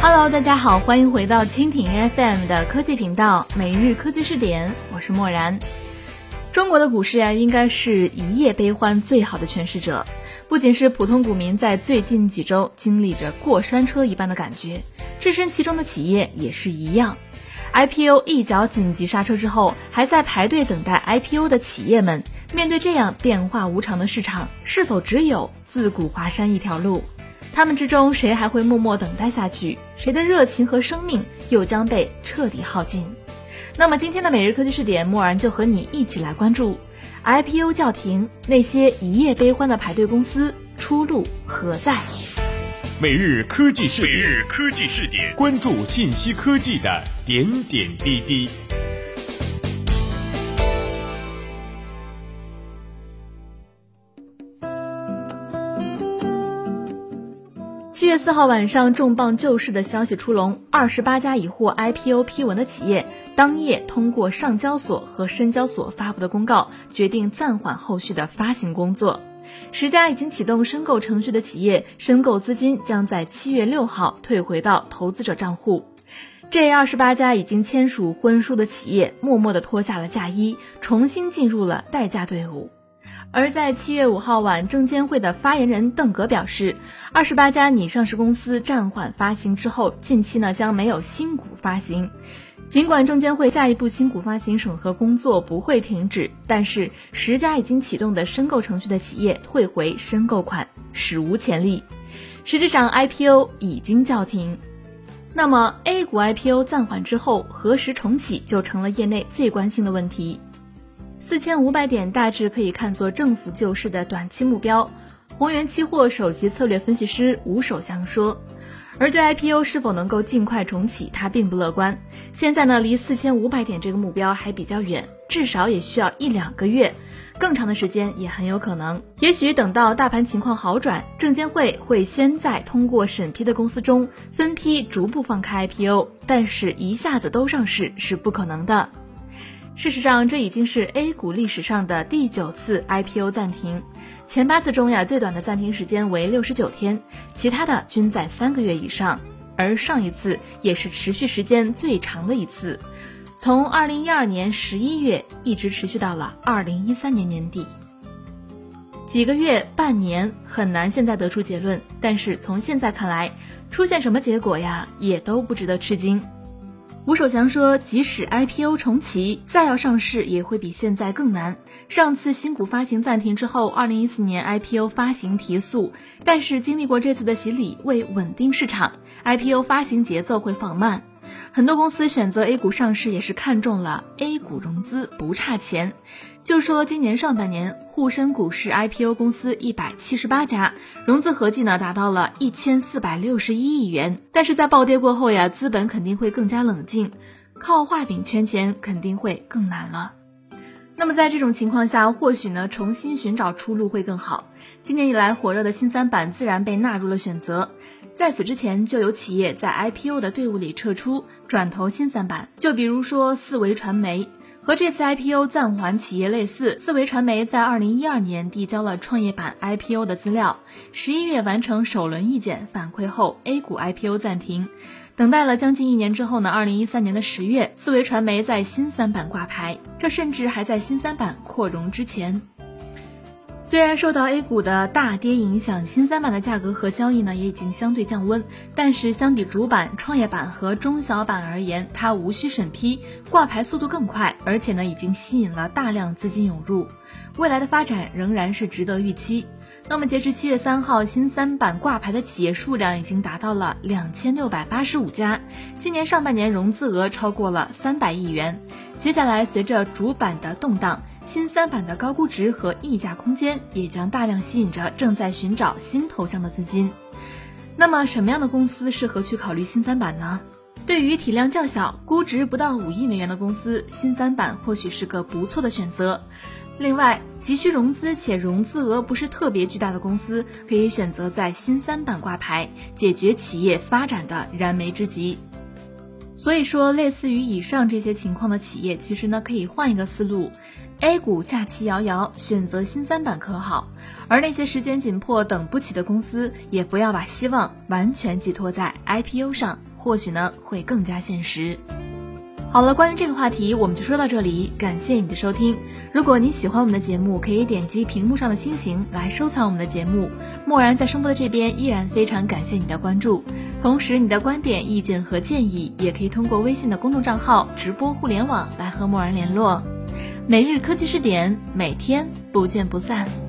Hello，大家好，欢迎回到蜻蜓 FM 的科技频道，每日科技视点，我是默然。中国的股市呀，应该是一夜悲欢最好的诠释者。不仅是普通股民在最近几周经历着过山车一般的感觉，置身其中的企业也是一样。IPO 一脚紧急刹车之后，还在排队等待 IPO 的企业们，面对这样变化无常的市场，是否只有自古华山一条路？他们之中谁还会默默等待下去？谁的热情和生命又将被彻底耗尽？那么今天的每日科技视点，默然就和你一起来关注 IPO 叫停，那些一夜悲欢的排队公司出路何在？每日科技视点，每日科技视点，关注信息科技的点点滴滴。月四号晚上，重磅救市的消息出笼，二十八家已获 IPO 批文的企业，当夜通过上交所和深交所发布的公告，决定暂缓后续的发行工作。十家已经启动申购程序的企业，申购资金将在七月六号退回到投资者账户。这二十八家已经签署婚书的企业，默默地脱下了嫁衣，重新进入了待嫁队伍。而在七月五号晚，证监会的发言人邓格表示，二十八家拟上市公司暂缓发行之后，近期呢将没有新股发行。尽管证监会下一步新股发行审核工作不会停止，但是十家已经启动的申购程序的企业退回申购款史无前例。实质上，IPO 已经叫停。那么，A 股 IPO 暂缓之后何时重启，就成了业内最关心的问题。四千五百点大致可以看作政府救市的短期目标。宏源期货首席策略分析师吴守祥说。而对 IPO 是否能够尽快重启，他并不乐观。现在呢，离四千五百点这个目标还比较远，至少也需要一两个月，更长的时间也很有可能。也许等到大盘情况好转，证监会会先在通过审批的公司中分批逐步放开 IPO，但是一下子都上市是不可能的。事实上，这已经是 A 股历史上的第九次 IPO 暂停。前八次中呀，最短的暂停时间为六十九天，其他的均在三个月以上。而上一次也是持续时间最长的一次，从二零一二年十一月一直持续到了二零一三年年底。几个月、半年很难现在得出结论，但是从现在看来，出现什么结果呀，也都不值得吃惊。吴守强说：“即使 IPO 重启，再要上市也会比现在更难。上次新股发行暂停之后二零一四年 IPO 发行提速，但是经历过这次的洗礼，为稳定市场，IPO 发行节奏会放慢。很多公司选择 A 股上市，也是看中了 A 股融资不差钱。”就说今年上半年沪深股市 IPO 公司一百七十八家，融资合计呢达到了一千四百六十一亿元。但是在暴跌过后呀，资本肯定会更加冷静，靠画饼圈钱肯定会更难了。那么在这种情况下，或许呢重新寻找出路会更好。今年以来火热的新三板自然被纳入了选择。在此之前，就有企业在 IPO 的队伍里撤出，转投新三板，就比如说四维传媒。和这次 IPO 暂缓企业类似，四维传媒在二零一二年递交了创业板 IPO 的资料，十一月完成首轮意见反馈后，A 股 IPO 暂停，等待了将近一年之后呢，二零一三年的十月，四维传媒在新三板挂牌，这甚至还在新三板扩容之前。虽然受到 A 股的大跌影响，新三板的价格和交易呢也已经相对降温，但是相比主板、创业板和中小板而言，它无需审批，挂牌速度更快，而且呢已经吸引了大量资金涌入，未来的发展仍然是值得预期。那么截至七月三号，新三板挂牌的企业数量已经达到了两千六百八十五家，今年上半年融资额超过了三百亿元。接下来随着主板的动荡。新三板的高估值和溢价空间也将大量吸引着正在寻找新头像的资金。那么，什么样的公司适合去考虑新三板呢？对于体量较小、估值不到五亿美元的公司，新三板或许是个不错的选择。另外，急需融资且融资额不是特别巨大的公司，可以选择在新三板挂牌，解决企业发展的燃眉之急。所以说，类似于以上这些情况的企业，其实呢可以换一个思路，A 股假期遥遥，选择新三板可好？而那些时间紧迫、等不起的公司，也不要把希望完全寄托在 IPO 上。或许呢会更加现实。好了，关于这个话题，我们就说到这里。感谢你的收听。如果你喜欢我们的节目，可以点击屏幕上的星星来收藏我们的节目。默然在声波的这边依然非常感谢你的关注。同时，你的观点、意见和建议也可以通过微信的公众账号“直播互联网”来和默然联络。每日科技视点，每天不见不散。